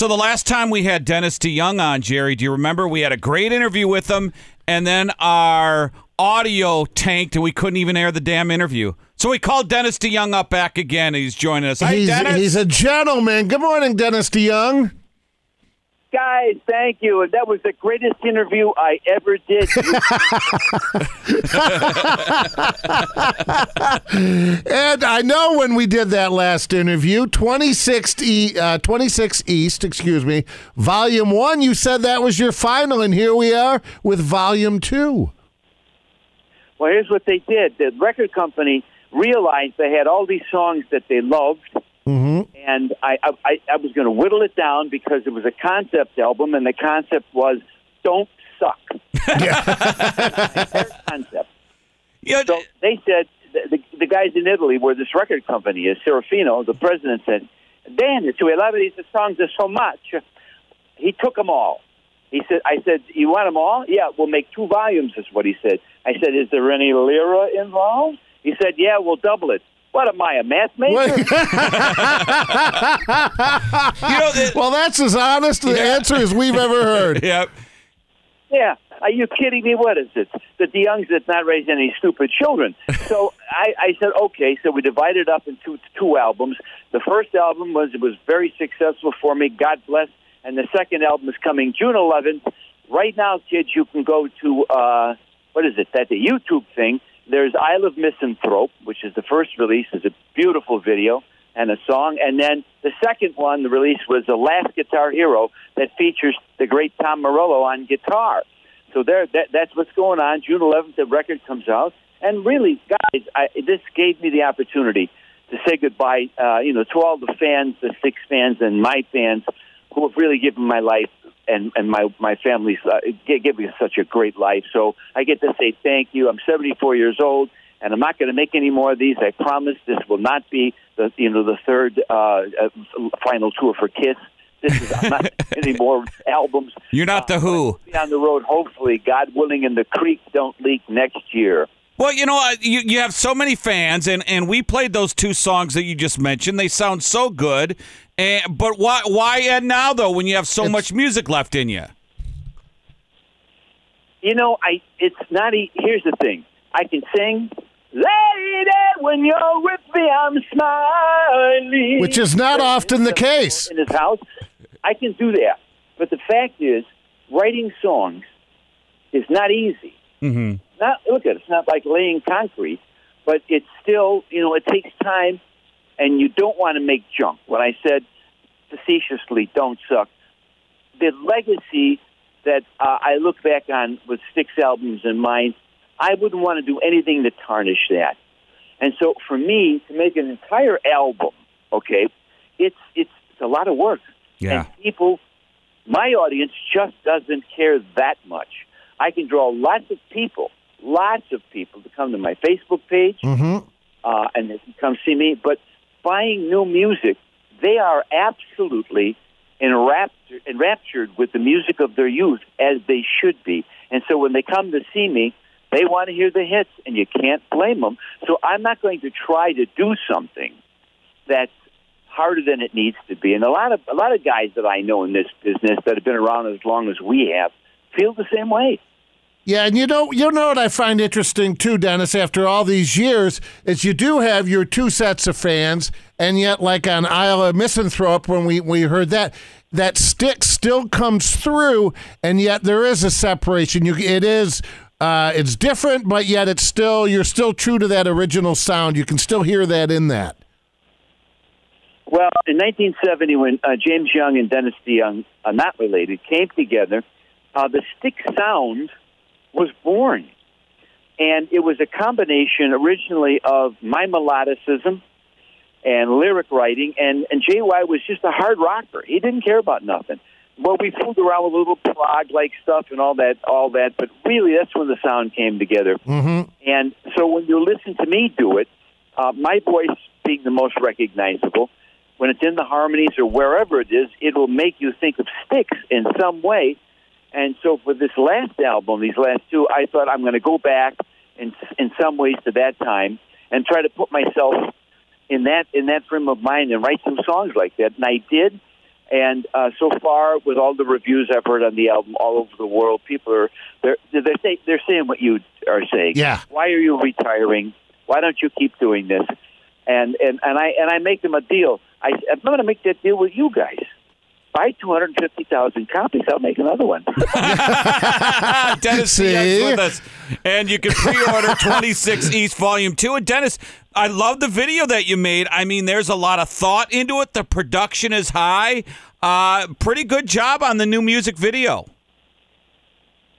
So the last time we had Dennis DeYoung on, Jerry, do you remember? We had a great interview with him, and then our audio tanked, and we couldn't even air the damn interview. So we called Dennis DeYoung up back again, and he's joining us. Hi, he's, Dennis. he's a gentleman. Good morning, Dennis DeYoung. Guys, thank you. That was the greatest interview I ever did. And I know when we did that last interview, 26 e, uh, 26 East, excuse me, Volume 1, you said that was your final, and here we are with Volume 2. well, here's what they did. The record company realized they had all these songs that they loved, Mm-hmm. and I, I, I- I was going to whittle it down because it was a concept album, and the concept was "Don't suck." Yeah. concept. Yeah, So they said the, the, the guys in Italy, where this record company is, Serafino, the president said, "Dan, to love these songs are so much." He took them all. He said, "I said, you want them all? Yeah, we'll make two volumes." Is what he said. I said, "Is there any lira involved?" He said, "Yeah, we'll double it." What am I, a math major? you know, the, well, that's as honest an answer as we've ever heard. yep. Yeah. Are you kidding me? What is it? The DeYoungs did not raise any stupid children. So I, I said, okay. So we divided up into two albums. The first album was it was very successful for me. God bless. And the second album is coming June 11th. Right now, kids, you can go to uh, what is it? That the YouTube thing. There's Isle of Misanthrope, which is the first release. is a beautiful video and a song. And then the second one, the release was The Last Guitar Hero that features the great Tom Morello on guitar. So there, that, that's what's going on. June 11th, the record comes out. And really, guys, I, this gave me the opportunity to say goodbye, uh, you know, to all the fans, the Styx fans, and my fans who have really given my life and and my my family's uh, me such a great life. So I get to say thank you. I'm 74 years old, and I'm not going to make any more of these. I promise. This will not be the you know the third uh, uh, final tour for Kiss. This is I'm not any more albums. You're not the Who. Be on the road, hopefully, God willing, and the creek don't leak next year. Well, you know, uh, you you have so many fans, and, and we played those two songs that you just mentioned. They sound so good, and but why why end now though when you have so much music left in you? You know, I it's not. E- here's the thing: I can sing. Lady, when you're with me, I'm smiling. Which is not often the case. in his house. I can do that, but the fact is, writing songs is not easy. Mm-hmm. Not look at it, it's not like laying concrete, but it's still you know it takes time, and you don't want to make junk. When I said facetiously, "Don't suck," the legacy that uh, I look back on with Styx albums in mind, I wouldn't want to do anything to tarnish that. And so, for me to make an entire album, okay, it's it's, it's a lot of work. Yeah. And people, my audience just doesn't care that much. I can draw lots of people, lots of people to come to my Facebook page, Mm-hmm. uh, and they can come see me. But buying new music, they are absolutely enraptured, enraptured with the music of their youth, as they should be. And so when they come to see me, they want to hear the hits, and you can't blame them. So I'm not going to try to do something that's harder than it needs to be. And a lot of a lot of guys that I know in this business that have been around as long as we have feel the same way. Yeah, and you know, you know what I find interesting too, Dennis. After all these years, is you do have your two sets of fans, and yet, like on Isle of Misanthrope, when we we heard that, that Styx still comes through, and yet there is a separation. You, it is. Uh, it's different, but yet it's still you're still true to that original sound. You can still hear that in that. Well, in 1970, when uh, James Young and Dennis DeYoung, uh, not related, came together, uh, the Styx sound was born. And it was a combination originally of my melodicism and lyric writing, and, and JY was just a hard rocker. He didn't care about nothing. Well, we fooled around with a little prog like stuff and all that, all that, but really that's when the sound came together. Mm-hmm. And so when you listen to me do it, uh, my voice being the most recognizable, when it's in the harmonies or wherever it is, it will make you think of Styx in some way. And so for this last album, these last two, I thought I'm going to go back in in some ways to that time and try to put myself in that in that frame of mind and write some songs like that. And I did. And uh, so far, with all the reviews I've heard on the album all over the world, people are they're they're say, they're saying what you are saying. Yeah. Why are you retiring? Why don't you keep doing this? And and and I and I make them a deal. I I'm going to make that deal with you guys. Buy 250,000 copies. I'll make another one. Dennis See? With us. And you can pre-order 26 East Volume 2. And Dennis, I love the video that you made. I mean, there's a lot of thought into it. The production is high. Uh, pretty good job on the new music video.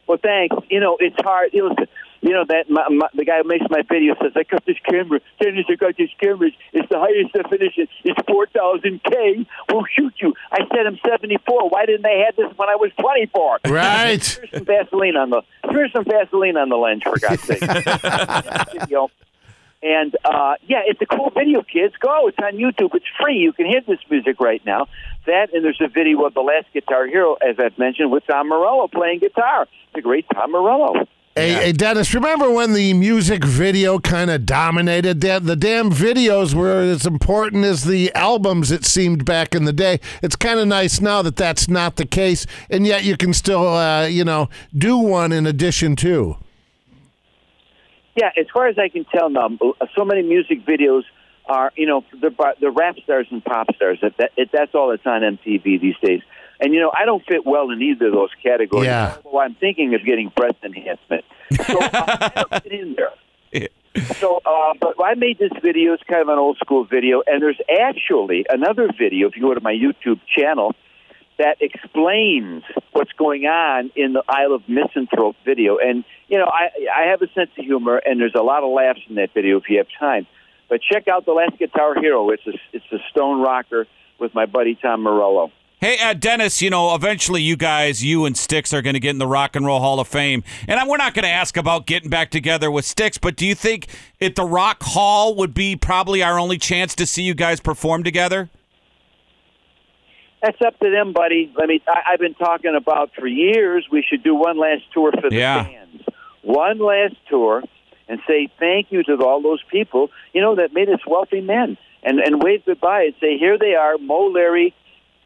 Well, thanks. You know, it's hard. You know, you know that my, my, the guy who makes my video says, "I got this camera. Dennis, I got this camera. It's the highest definition. It's four thousand K. We'll shoot you." I said, "I'm 74. Why didn't they have this when I was 24?" Right. Here's some Vaseline on the. Some Vaseline on the lens, for God's sake. And uh, yeah, it's a cool video, kids. Go. It's on YouTube. It's free. You can hear this music right now. That and there's a video of the last Guitar Hero, as I've mentioned, with Tom Morello playing guitar. It's a great Tom Morello. Hey, hey, Dennis, remember when the music video kind of dominated? Da- The damn videos were as important as the albums, it seemed back in the day. It's kind of nice now that that's not the case, and yet you can still, uh, you know, do one in addition to. Yeah, as far as I can tell now, so many music videos are, you know, the the rap stars and pop stars. That, that that's all that's on MTV these days. And you know, I don't fit well in either of those categories. Yeah. Although I'm thinking of getting breast enhancement, so uh, I don't fit in there. So, uh, but I made this video. It's kind of an old school video, and there's actually another video. If you go to my YouTube channel, that explains what's going on in the Isle of Misanthrope video. And you know, I I have a sense of humor, and there's a lot of laughs in that video if you have time. But check out the Last Guitar Hero. It's a it's a stone rocker with my buddy Tom Morello. Hey, uh, Dennis, you know, eventually you guys, you and Styx, are going to get in the Rock and Roll Hall of Fame. And I, we're not going to ask about getting back together with Styx, but do you think at the Rock Hall would be probably our only chance to see you guys perform together? That's up to them, buddy. I mean, I, I've been talking about for years. We should do one last tour for the Yeah. fans. One last tour, and say thank you to all those people you know that made us wealthy men, and and wave goodbye and say here they are, Mo, Larry,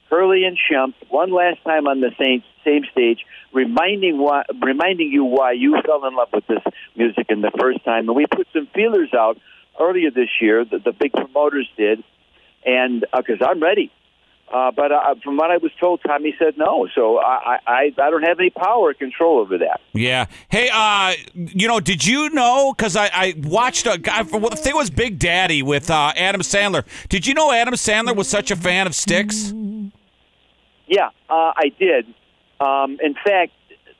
Curly, and Shemp, one last time on the same same stage, reminding why, reminding you why you fell in love with this music in the first time. And we put some feelers out earlier this year. that the big promoters did, and because I'm ready. Uh, but uh, from what I was told, Tommy said no. So I, I, I don't have any power or control over that. Yeah. Hey, uh, you know, did you know? Because I, I watched a guy. Think it was Big Daddy with uh, Adam Sandler. Did you know Adam Sandler was such a fan of Styx? Yeah, uh, I did. Um, in fact,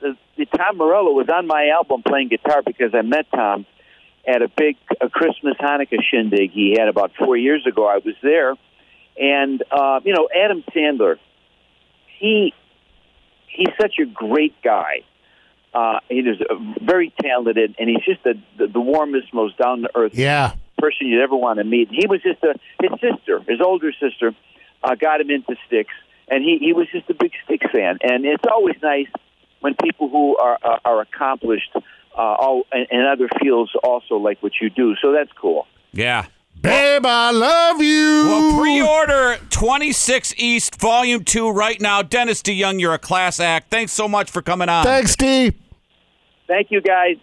the, the Tom Morello was on my album playing guitar because I met Tom at a big a Christmas Hanukkah shindig he had about four years ago. I was there, and uh, you know Adam Sandler, he he's such a great guy. Uh, he is uh, very talented, and he's just the the, the warmest, most down to earth Yeah. person you'd ever want to meet. He was just a his sister, his older sister, uh, got him into Styx, and he he was just a big Styx fan. And it's always nice when people who are are, are accomplished, uh, all in, in other fields also like what you do. So that's cool. Yeah. Babe, I love you. Well, pre-order 26 East Volume 2 right now. Dennis DeYoung, you're a class act. Thanks so much for coming on. Thanks, Steve. Thank you, guys.